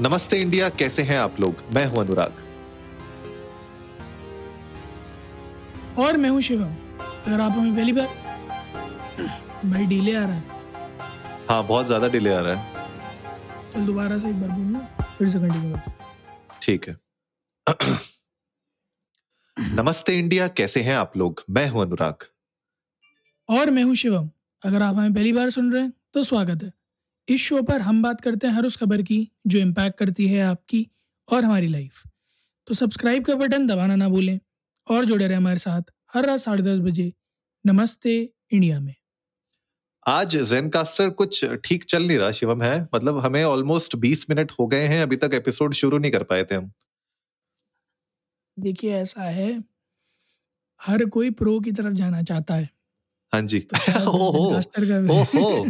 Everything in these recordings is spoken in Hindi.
नमस्ते इंडिया कैसे हैं आप लोग? मैं हूँ अनुराग। और मैं हूँ शिवम। अगर आप हमें पहली बार भाई डिले आ रहा है। हाँ बहुत ज़्यादा डिले आ रहा है। चल दोबारा से एक बार बोलना फिर से कंटिन्यू ठीक है। नमस्ते इंडिया कैसे हैं आप लोग? मैं हूँ अनुराग। और मैं हूँ शिवम। अगर आप हमें पहली बार सुन रहे हैं तो स्वागत है। इस शो पर हम बात करते हैं हर उस खबर की जो इम्पैक्ट करती है आपकी और हमारी लाइफ तो सब्सक्राइब का बटन दबाना ना भूलें और जुड़े रहे हमारे साथ हर रात साढ़े दस बजे नमस्ते इंडिया में। आज जेनकास्टर कुछ ठीक चल नहीं रहा शिवम है? मतलब हमें ऑलमोस्ट बीस मिनट हो गए हैं अभी तक एपिसोड शुरू नहीं कर पाए थे हम। देखिए ऐसा है हर कोई प्रो की तरफ़ जाना चाहता है। हाँ जी। तो ओहो। Zencaster का भी- ओहो।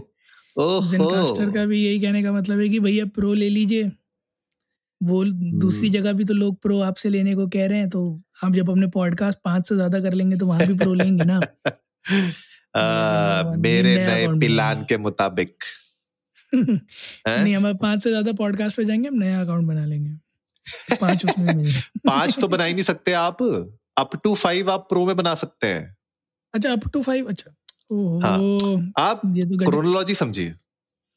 का भी यही कहने का मतलब है कि भैया प्रो ले लीजिए। वो दूसरी हम्म। जगह भी तो लोग प्रो आपसे लेने को कह रहे हैं तो आप जब अपने पॉडकास्ट पाँच से ज़्यादा कर लेंगे तो वहाँ भी प्रो लेंगे ना? आ, मेरे नए प्लान के मुताबिक। नहीं हम पाँच से ज़्यादा पॉडकास्ट पे जाएँगे हम नया अकाउंट बना लेंगे। पाँच उसमें पाँच तो बना ही नहीं सकते आप। अप टू फाइव आप प्रो में बना सकते हैं। अच्छा अप टू फाइव अच्छा। हाँ। आप ये तो क्रोनोलॉजी समझिए।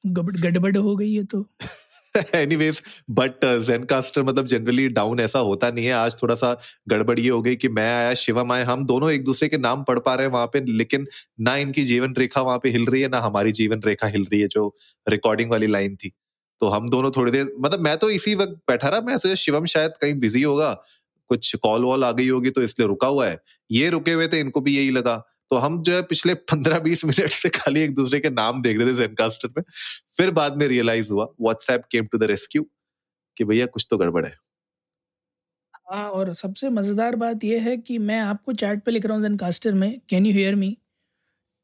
गड़बड़ हो गई है तो। एनीवेज बट जेनकास्टर मतलब जनरली डाउन ऐसा होता नहीं है। आज थोड़ा सा गड़बड़ ये हो गई कि मैं आया शिवम आया हम दोनों एक दूसरे के नाम पढ़ पा रहे हैं वहाँ पे लेकिन ना इनकी जीवन रेखा वहाँ पे हिल रही है ना हमारी जीवन रेखा हिल रही है जो रिकॉर्डिंग वाली लाइन थी। तो हम दोनों थोड़ी देर मतलब मैं तो इसी वक्त बैठा रहा मैं सोचा शिवम शायद कहीं बिज़ी होगा कुछ कॉल वॉल आ गई होगी तो इसलिए रुका हुआ है। ये रुके हुए थे इनको भी यही लगा। तो हम जो है पिछले पंद्रह बीस मिनट से खाली एक दूसरे के नाम देख रहे थे जेनकास्टर में फिर बाद में रियलाइज़ हुआ WhatsApp came to the rescue कि भैया कुछ तो गड़बड़ है। हाँ और सबसे मज़ेदार बात यह है कि मैं आपको चैट पे लिख रहा हूँ जेनकास्टर में can you hear me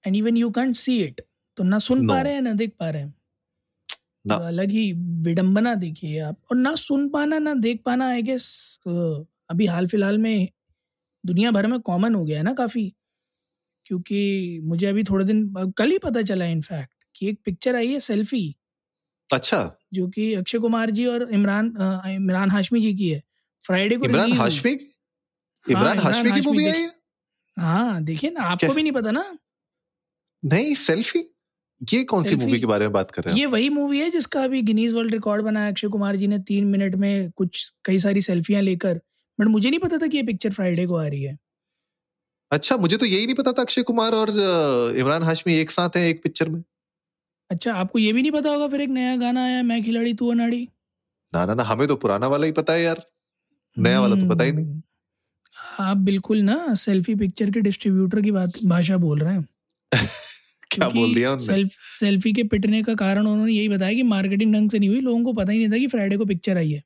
and even you can't see it तो ना सुन no. पा रहे हैं ना देख पा रहे हैं। ना। तो अलग ही विडंबना देखिए आप। और ना सुन पाना ना देख पाना आई गेस अभी हाल फ़िलहाल में दुनिया भर में कॉमन हो गया है ना काफ़ी। क्योंकि मुझे अभी थोड़े दिन कल ही पता चला इनफैक्ट कि एक पिक्चर आई है सेल्फी अच्छा। जो कि अक्षय कुमार जी और इमरान इमरान हाशमी जी की है। फ्राइडे को इमरान हाशमी? हाँ, इमरान हाशमी की मूवी आई है? हाँ देखिए ना आपको भी नहीं पता ना। नहीं सेल्फी ये कौन सी मूवी के बारे में बात कर रहे हैं ये वही मूवी है जिसका अभी गिनीज वर्ल्ड रिकॉर्ड बनाया अक्षय कुमार जी ने तीन मिनट में कुछ कई सारी सेल्फियाँ लेकर। बट मुझे नहीं पता था कि ये पिक्चर फ्राइडे को आ रही है। अच्छा मुझे तो यही नहीं पता था अक्षय कुमार और इमरान हाशमी एक साथ हैं एक पिक्चर में। अच्छा आपको ये भी नहीं पता होगा फिर एक नया गाना आया मैं खिलाड़ी तू अनाड़ी? ना ना ना हमें तो पुराना वाला ही पता है यार। नया वाला तो पता ही नहीं। हम्म, आप बिल्कुल ना सेल्फी पिक्चर के डिस्ट्रीब्यूटर की बात भाषा बोल रहे हैं। क्या बोल दिया उन्होंने सेल्फ सेल्फी के पिटने का कारण उन्होंने यही बताया कि मार्केटिंग ढंग से नहीं हुई लोगों को पता ही नहीं था कि फ्राइडे को पिक्चर आई है।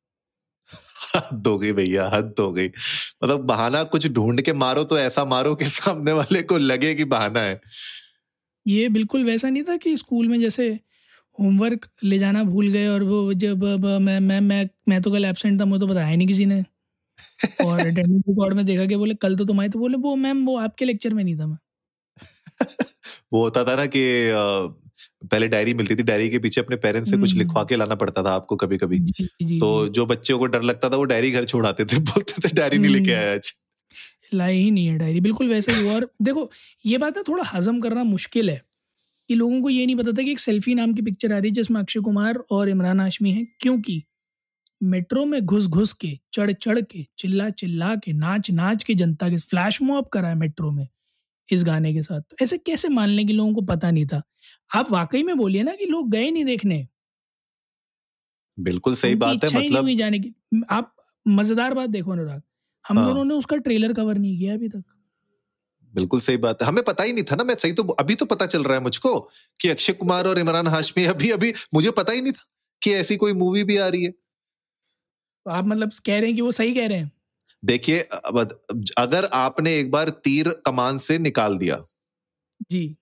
हद हो गई भैया हद हो गई। मतलब बहाना कुछ ढूंढ के मारो तो ऐसा मारो कि सामने वाले को लगे कि बहाना है। ये बिल्कुल वैसा नहीं था कि स्कूल में जैसे होमवर्क ले जाना भूल गए और वो जब मैं मैं मैं मैं तो कल एब्सेंट था मुझे तो बताया नहीं किसी ने। और अटेंडेंस रिकॉर्ड में देखा कि बोले कल तो तुम आए तो बोले वो मैम वो आपके लेक्चर में नहीं था मैं। वो होता था ना कि पहले डायरी मिलती थी डायरी के पीछे अपने पेरेंट्स से कुछ हम्म। लिखवा के लाना पड़ता था आपको कभी कभी तो जी। बच्चों को डर लगता था वो डायरी घर छोड़ आते थे बोलते थे डायरी नहीं लेके हम्म। आया आज। लाई ही नहीं है डायरी बिल्कुल वैसे ही हुआ। और देखो ये बात ना थोड़ा हजम करना मुश्किल है कि लोगों को ये नहीं पता था कि एक सेल्फी नाम की पिक्चर आ रही है जिसमें अक्षय कुमार और इमरान हाशमी हैं। क्योंकि मेट्रो में घुस घुस के चढ़ चढ़ के चिल्ला चिल्ला के नाच नाच के जनता के फ्लैश मॉब करा है मेट्रो में। इस गाने के साथ। तो ऐसे कैसे मान लें कि लोगों को पता नहीं था? आप वाकई में बोलिए ना कि लोग गए नहीं देखने। बिल्कुल सही बात है ही नहीं मतलब जाने की। आप मज़ेदार बात देखो अनुराग हम हाँ। दोनों ने उसका ट्रेलर कवर नहीं किया अभी तक। बिल्कुल सही बात है। हमें पता ही नहीं था ना मैं सही तो अभी तो पता चल रहा है मुझको कि अक्षय कुमार और इमरान हाशमी अभी अभी मुझे पता ही नहीं था कि ऐसी कोई मूवी भी आ रही है। तो आप मतलब कह रहे हैं कि वो सही कह रहे हैं? देखिए अगर आपने एक बार तीर कमान से निकाल दिया जी।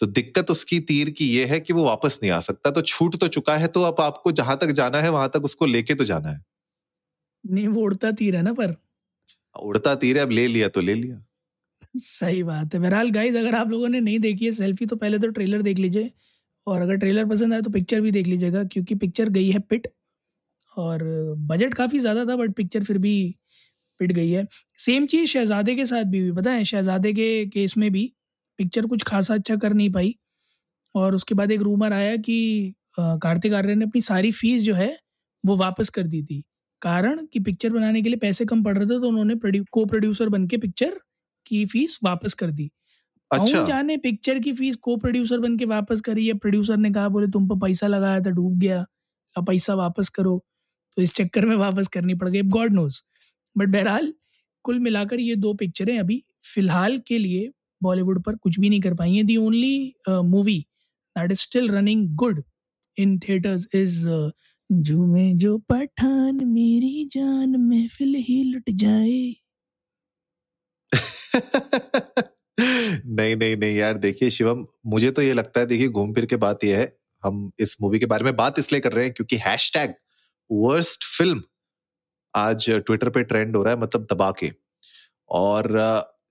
तो दिक्कत उसकी तीर की ये है कि वो वापस नहीं आ सकता। तो छूट तो चुका है तो अब आपको जहाँ तक जाना है वहाँ तक उसको लेके तो जाना है। नहीं वो उड़ता तीर है ना पर। उड़ता तीर है अब ले लिया तो ले लिया। सही बात है। बहरहाल गाइज़ अगर आप लोगों ने नहीं देखी है सेल्फी तो पहले तो ट्रेलर देख लीजिए। और अगर ट्रेलर पसंद आए तो पिक्चर भी देख लीजिएगा क्योंकि पिक्चर गई है पिट और बजट काफ़ी ज़्यादा था बट पिक्चर फिर भी पिट गई है। सेम चीज़ शहज़ादे के साथ भी हुई। पता है शहज़ादे के केस में भी पिक्चर कुछ खासा अच्छा कर नहीं पाई और उसके बाद एक रूमर आया कि कार्तिक आर्यन ने अपनी सारी फ़ीस जो है वो वापस कर दी थी। कारण कि पिक्चर बनाने के लिए पैसे कम पड़ रहे थे तो उन्होंने को प्रोड्यूसर बन के पिक्चर की फ़ीस वापस कर दी। अच्छा। जाने पिक्चर की फ़ीस को प्रोड्यूसर बन के वापस करी है। प्रोड्यूसर ने कहा बोले तुम पर पैसा लगाया था डूब गया। अब पैसा वापस करो। तो इस चक्कर में वापस करनी पड़ गई। गॉड नोज़ बट बहरहाल, कुल मिलाकर ये दो पिक्चरें अभी। फ़िलहाल के लिए बॉलीवुड पर कुछ भी नहीं कर पाई हैं। The only movie that is still running good in theatres is Jhoome Jo Pathaan मेरी जान महफिल ही लुट जाए। नहीं नहीं नहीं यार, देखिए शिवम, मुझे तो ये लगता है, देखिए घूम फिर के बात ये है, हम इस मूवी के बारे में बात इसलिए कर रहे हैं क्योंकि हैशटैग वर्स्ट फ़िल्म आज ट्विटर पे ट्रेंड हो रहा है मतलब दबा के। और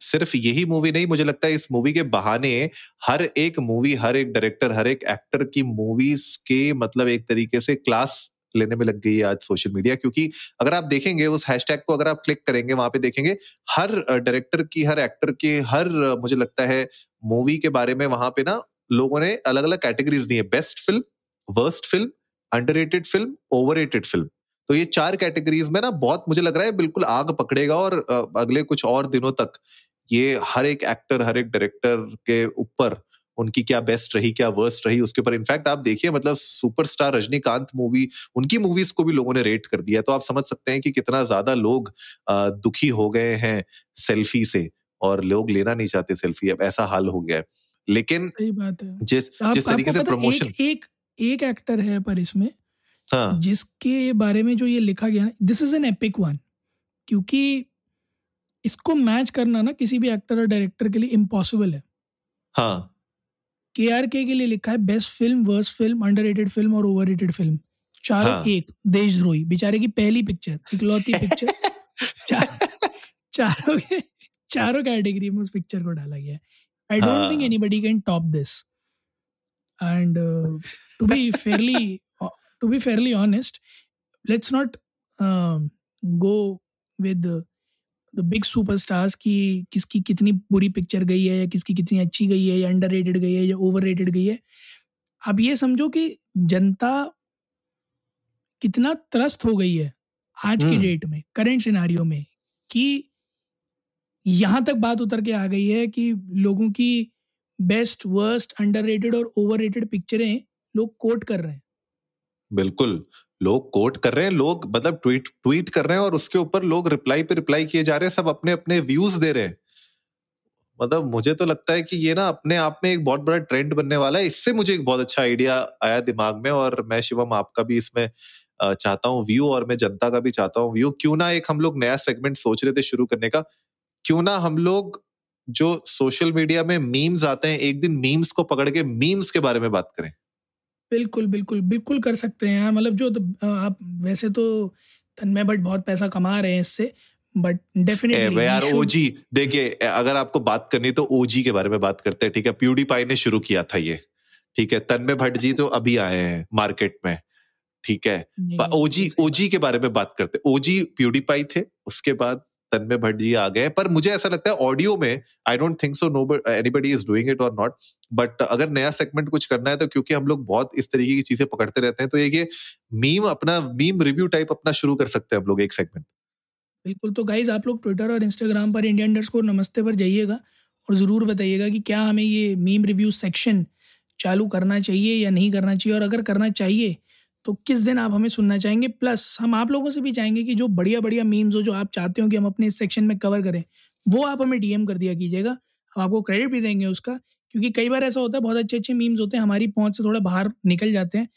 सिर्फ़ यही मूवी नहीं, मुझे लगता है इस मूवी के बहाने हर एक मूवी हर एक डायरेक्टर हर एक एक्टर की मूवीज़ के मतलब एक तरीके से क्लास लेने में लग गई है आज सोशल मीडिया क्योंकि अगर आप देखेंगे, उस हैशटैग को अगर आप क्लिक करेंगे, वहाँ पे देखेंगे, हर डायरेक्टर की, हर एक्टर की, हर मुझे लगता है मूवी के बारे में वहाँ पे ना लोगों ने अलग अलग कैटेगरीज दी है best film worst film under film over film तो ये चार कैटेगरीज में ना बहुत मुझे लग रहा है बिल्कुल आग पकड़ेगा और अगले कुछ और दिनों तक ये हर एक एक्टर हर एक डायरेक्टर के ऊपर उनकी क्या बेस्ट रही क्या वर्स्ट रही उसके ऊपर इनफैक्ट आप देखिए मतलब सुपरस्टार रजनीकांत मूवी उनकी मूवीज़ को भी लोगों ने रेट कर दिया तो आप समझ सकते हैं कि कितना ज़्यादा लोग दुखी हो गए हैं सेल्फी से और लोग लेना नहीं चाहते सेल्फी अब ऐसा हाल हो गया है। लेकिन सही बात है। जिस जिस तरीके से प्रमोशन एक, एक एक एक्टर है पर इसमें हाँ. जिसके बारे में जो ये लिखा गया this is an epic one क्योंकि इसको मैच करना ना किसी भी एक्टर और डायरेक्टर के लिए इम्पॉसिबल है। हाँ। के आर के लिए लिखा है best film worst film under film और ओवर फ़िल्म चारों हाँ. एक देशद्रोही बेचारे की पहली पिक्चर इकलौती पिक्चर चार, चारों के चारों कैटेगरी में उस पिक्चर को डाला गया है। I don't think anybody can top this and to be fairly to be fairly honest let's not go with the big superstars की किसकी कितनी बुरी पिक्चर गई है या किसकी कितनी अच्छी गई है या अंडर रेटेड गई है या ओवर रेटेड गई है आप ये समझो कि जनता कितना त्रस्त हो गई है आज की डेट हम्म। में करेंट सिनारियो में कि यहाँ तक बात उतर के आ गई है कि लोगों की बेस्ट वर्स्ट अंडर रेटेड और ओवर रेटेड पिक्चरें लोग कोट कर रहे हैं बिल्कुल। लोग कोट कर रहे हैं, लोग मतलब ट्वीट ट्वीट कर रहे हैं और उसके ऊपर लोग रिप्लाई पे रिप्लाई किए जा रहे हैं, सब अपने अपने व्यूज़ दे रहे हैं। मतलब मुझे तो लगता है कि ये ना अपने आप में एक बहुत बड़ा ट्रेंड बनने वाला है। इससे मुझे एक बहुत अच्छा आइडिया आया दिमाग में और मैं शिवम आपका भी इसमें चाहता हूँ व्यू और मैं जनता का भी चाहता हूँ व्यू क्यों ना एक हम लोग नया सेगमेंट सोच रहे थे शुरू करने का? क्यों ना हम लोग जो सोशल मीडिया में मीम्स आते हैं, एक दिन मीम्स को पकड़ के मीम्स के बारे में बात करें। बिल्कुल, बिल्कुल, बिल्कुल कर सकते हैं यार। मतलब जो तो आप वैसे तो तन्मय बट बहुत पैसा कमा रहे हैं इससे बट डेफिनेटली यार ओजी देखिए अगर आपको बात करनी तो ओजी के बारे में बात करते हैं ठीक है? प्यूडी पाई ने शुरू किया था ये ठीक है? तन्मय भट्ट जी तो अभी आए हैं मार्केट में ठीक है? ओजी ओजी के बारे में बात करते ओजी प्यूडी पाई थे उसके बाद तन्मय भट्ट जी आ गए पर मुझे ऐसा लगता है ऑडियो में I don't think so no anybody is doing it और नॉट बट अगर नया सेगमेंट कुछ करना है तो क्योंकि हम लोग बहुत इस तरीके की चीज़ें पकड़ते रहते हैं तो ये मीम अपना मीम रिव्यू टाइप अपना शुरू कर सकते हैं हम लोग एक सेगमेंट बिल्कुल तो गाइज़ आप लोग ट्विटर और इंस्टाग्राम पर इंडियन डर्स को नमस्ते पर जाइएगा और ज़रूर बताइएगा कि क्या हमें ये मीम रिव्यू सेक्शन चालू करना चाहिए या नहीं करना चाहिए। और अगर करना चाहिए तो किस दिन आप हमें सुनना चाहेंगे? प्लस हम आप लोगों से भी चाहेंगे कि जो बढ़िया बढ़िया मीम्स हो, जो आप चाहते हो कि हम अपने इस सेक्शन में कवर करें, वो आप हमें डीएम कर दिया कीजिएगा। हम आपको क्रेडिट भी देंगे उसका, क्योंकि कई बार ऐसा होता है, बहुत अच्छे अच्छे मीम्स होते हैं, हमारी पहुँच से थोड़ा बाहर निकल जाते हैं।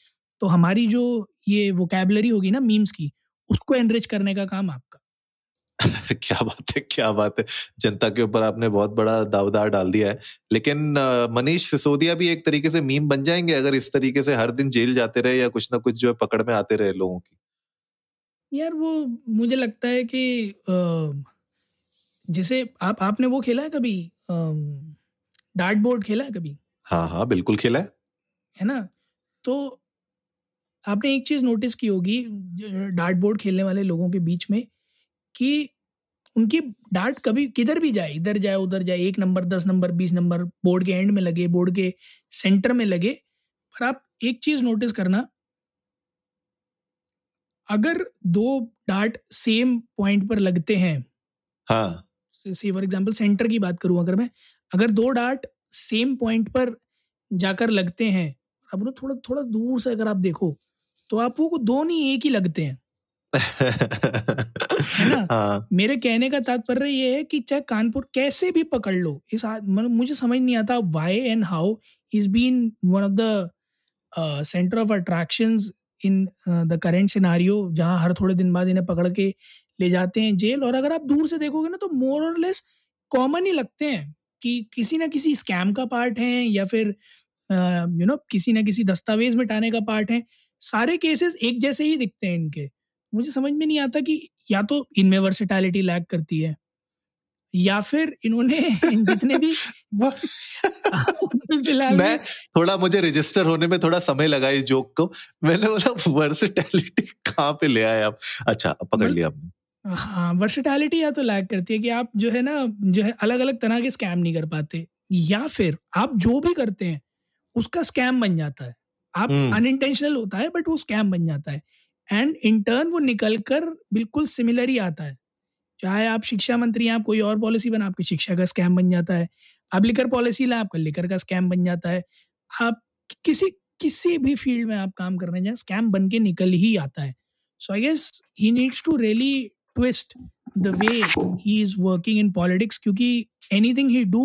तो हमारी जो ये वोकेबलरी होगी ना मीम्स की, उसको एनरिच करने का काम आपका। क्या बात है क्या बात है। जनता के ऊपर आपने बहुत बड़ा दावदार डाल दिया है। लेकिन मनीष सिसोदिया भी एक तरीके से मीम बन जाएँगे अगर इस तरीके से हर दिन जेल जाते रहे या कुछ ना कुछ जो है पकड़ में आते रहे लोगों की? यार वो मुझे लगता है कि जैसे आप आपने वो खेला है कभी डार्ट बोर्ड खेला है कभी? हाँ हाँ बिल्कुल खेला है। है ना? तो आपने एक चीज़ नोटिस की होगी डार्ट बोर्ड खेलने वाले लोगों के बीच में कि उनकी डार्ट कभी किधर भी जाए इधर जाए उधर जाए एक नंबर दस नंबर बीस नंबर बोर्ड के एंड में लगे बोर्ड के सेंटर में लगे। पर आप एक चीज़ नोटिस करना अगर दो डार्ट सेम पॉइंट पर लगते हैं हाँ। सी फॉर एग्जांपल सेंटर की बात करूँ अगर मैं अगर दो डार्ट सेम पॉइंट पर जाकर लगते हैं अब थोड़ा थोड़ा दूर से अगर आप देखो तो आपको दो नहीं एक ही लगते हैं। है ना? हाँ। मेरे कहने का तात्पर्य ये है कि चाहे कानपुर कैसे भी पकड़ लो इस मतलब मुझे समझ नहीं आता why and how is been one of the centre of attraction in the current scenario जहाँ हर थोड़े दिन बाद इन्हें पकड़ के ले जाते हैं जेल। और अगर आप दूर से देखोगे ना तो मोर और लेस कॉमन ही लगते हैं कि किसी ना किसी स्कैम का पार्ट है या फिर यू नो किसी ना किसी दस्तावेज़ मिटाने का पार्ट है। सारे केसेस एक जैसे ही दिखते हैं इनके। मुझे समझ में नहीं आता कि या तो इनमें वर्सिटैलिटी लैग करती है या फिर इन्होंने इन जितने भी फ़िलहाल मैं थोड़ा मुझे रजिस्टर होने में थोड़ा समय लगा इस जोक को। मैंने बोला वर्सिटैलिटी कहाँ पे ले आए आप? अच्छा पकड़ लिया आपने। हाँ वर्सिटैलिटी या तो लैग करती है कि आप जो है ना जो है अलग अलग तरह के स्कैम नहीं कर पाते या फिर आप जो भी करते हैं उसका स्कैम बन जाता है। आप हम्म। अनइंटेंशनल होता है बट वो स्कैम बन जाता है। एंड इन टर्न वो निकल कर बिल्कुल सिमिलर ही आता है। चाहे आप शिक्षा मंत्री हैं, आप कोई और पॉलिसी बना आपकी शिक्षा का स्कैम बन जाता है। आप लिकर पॉलिसी लाए, आपका लिकर का स्कैम बन जाता है। आप किसी किसी भी फ़ील्ड में आप काम कर रहे हैं स्कैम बन के निकल ही आता है। So I guess he needs to really twist the way he is working in politics क्योंकि anything he do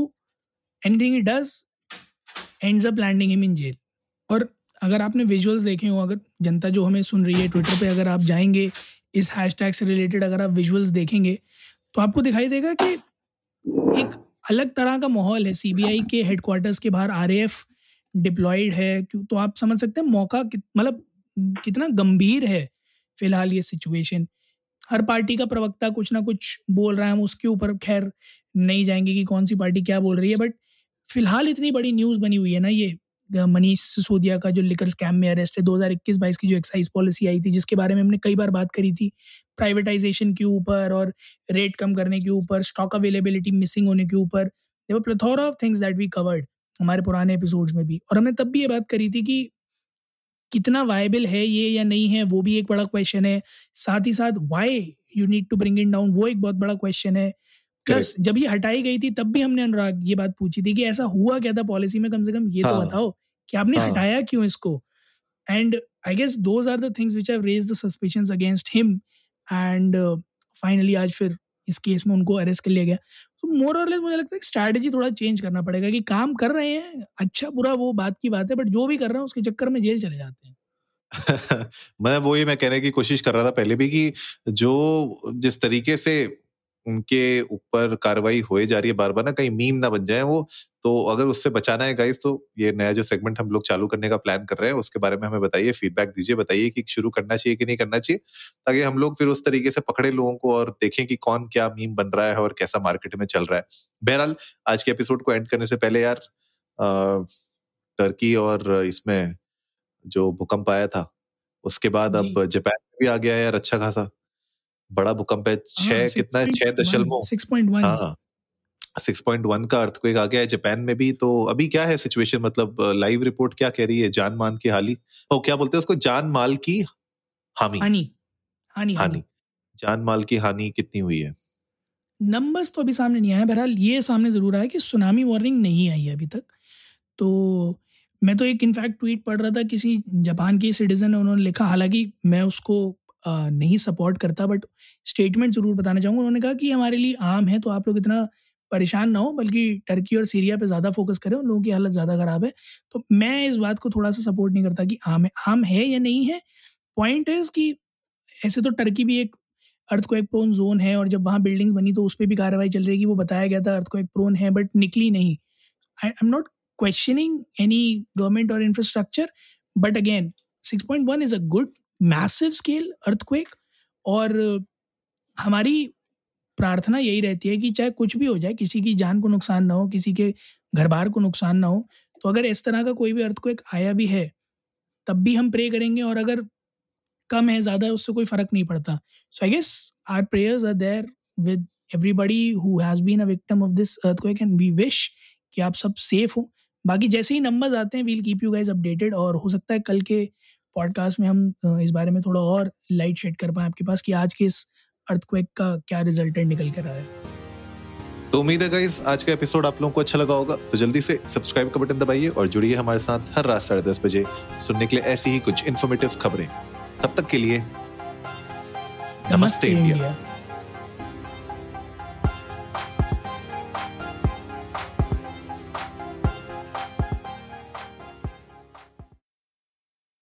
anything he does up landing him in jail और अगर आपने विजुअल्स देखे हो, अगर जनता जो हमें सुन रही है ट्विटर पे अगर आप जाएँगे, इस हैशटैग से रिलेटेड अगर आप विजुअल्स देखेंगे तो आपको दिखाई देगा कि एक अलग तरह का माहौल है। सीबीआई के हेडक्वार्टर्स के बाहर आरएएफ डिप्लॉयड है तो आप समझ सकते हैं मौका कित- मतलब कितना गंभीर है फ़िलहाल ये सिचुएशन हर पार्टी का प्रवक्ता कुछ ना कुछ बोल रहा है, हम उसके ऊपर खैर नहीं जाएँगे कि कौन सी पार्टी क्या बोल रही है बट फ़िलहाल इतनी बड़ी न्यूज़ बनी हुई है ना ये मनीष सिसोदिया का जो लिकर स्कैम में अरेस्ट है 2021-22 की जो एक्साइज पॉलिसी आई थी जिसके बारे में हमने कई बार बात करी थी प्राइवेटाइजेशन के ऊपर और रेट कम करने के ऊपर स्टॉक अवेलेबिलिटी मिसिंग होने के ऊपर there were plethora of things that we covered हमारे पुराने एपिसोड्स में भी। और हमने तब भी ये बात करी थी कि कितना वायबल है ये या नहीं है वो भी एक बड़ा क्वेश्चन है। साथ ही साथ why you need to bring in down वो एक बहुत बड़ा क्वेश्चन है। प्लस जब ये हटाई गई थी तब भी हमने अनुराग ये बात पूछी थी कि ऐसा हुआ क्या था? पॉलिसी में कम से कम ये हाँ. तो हाँ। बताओ। कि आपने हाँ। हटाया क्यों इसको? And I guess those are the things which have raise the suspicions against him and finally आज फिर इस केस में उनको अरेस्ट कर लिया गया। तो मोर और लेस मुझे लगता है स्ट्रैटेजी थोड़ा चेंज करना पड़ेगा कि काम कर रहे हैं अच्छा बुरा वो बात की बात है बट जो भी कर रहे हैं उसके चक्कर में जेल चले जाते हैं। मैं वही मैं कहने की कोशिश कर रहा था पहले भी कि जो जिस तरीके से उनके ऊपर कार्रवाई होए जा रही है बार बार ना कहीं मीम ना बन जाए वो तो अगर उससे बचाना है गाइस तो ये नया जो सेगमेंट हम लोग चालू करने का प्लान कर रहे हैं उसके बारे में हमें बताइए फीडबैक दीजिए बताइए कि शुरू करना चाहिए कि नहीं करना चाहिए ताकि हम लोग फिर उस तरीके से पकड़े लोगों को और देखें कि कौन क्या मीम बन रहा है और कैसा मार्केट में चल रहा है। बहरहाल आज के एपिसोड को एंड करने से पहले यार टर्की और इसमें जो भूकंप आया था उसके बाद अब जापान में भी आ गया यार अच्छा खासा। बड़ा भूकंप है छह कितना है? छह दशमलव सिक्स पॉइंट वन हाँ सिक्स पॉइंट वन का अर्थक्वेक आ गया है जापान में भी तो अभी क्या है सिचुएशन मतलब लाइव रिपोर्ट क्या कह रही है जान मान की हाली? ओ क्या बोलते हैं उसको? जान माल की हामी हानि। हानि हानि। हानि। जान माल की हानि कितनी हुई है? नंबर्स तो अभी सामने नहीं आए बहरहाल ये सामने ज़रूर आया कि सुनामी वार्निंग नहीं आई है अभी तक। तो मैं तो एक इनफैक्ट ट्वीट पढ़ रहा था किसी जापान के सिटीजन ने उन्होंने लिखा हालाँकि मैं उसको नहीं सपोर्ट करता बट स्टेटमेंट ज़रूर बताना चाहूँगा। उन्होंने कहा कि हमारे लिए आम है तो आप लोग इतना परेशान ना हो, बल्कि टर्की और सीरिया पे ज़्यादा फोकस करें, उन लोगों की हालत ज़्यादा ख़राब है। तो मैं इस बात को थोड़ा सा सपोर्ट नहीं करता कि आम है आम है या नहीं है। पॉइंट इज़ कि ऐसे तो टर्की भी एक अर्थ को एक प्रोन जोन है, और जब वहाँ बिल्डिंग्स बनी तो उस पर भी कार्रवाई चल रही है वो बताया गया था अर्थक्वेक प्रोन है बट निकली नहीं। I am not questioning any government और infrastructure but again 6.1 is a good massive scale earthquake और हमारी प्रार्थना यही रहती है कि चाहे कुछ भी हो जाए, किसी की जान को नुकसान ना हो, किसी के घर बार को नुकसान ना हो तो अगर इस तरह का कोई भी अर्थक्वेक आया भी है, तब भी हम प्रे करेंगे और अगर कम है, ज़्यादा है, उससे कोई फ़र्क नहीं पड़ता। So I guess our prayers are there with everybody who has been a victim of this earthquake and we wish कि आप सब सेफ़ हो। बाकी जैसे ही नंबर्स आते हैं we'll keep you guys updated और हो सकता है कल के पॉडकास्ट में हम इस बारे में थोड़ा और लाइट शेड कर पाए आपके पास कि आज के इस अर्थक्वेक का क्या रिजल्टेंट निकल कर आया है। तो उम्मीद है गाइस आज का एपिसोड आप लोगों को अच्छा लगा होगा। तो जल्दी से सब्सक्राइब का बटन दबाइए और जुड़िए हमारे साथ हर रात साढ़े दस बजे सुनने के लिए ऐसी ही कुछ इन्फॉर्मेटिव खबरें। तब तक के लिए नमस्ते इंडिया।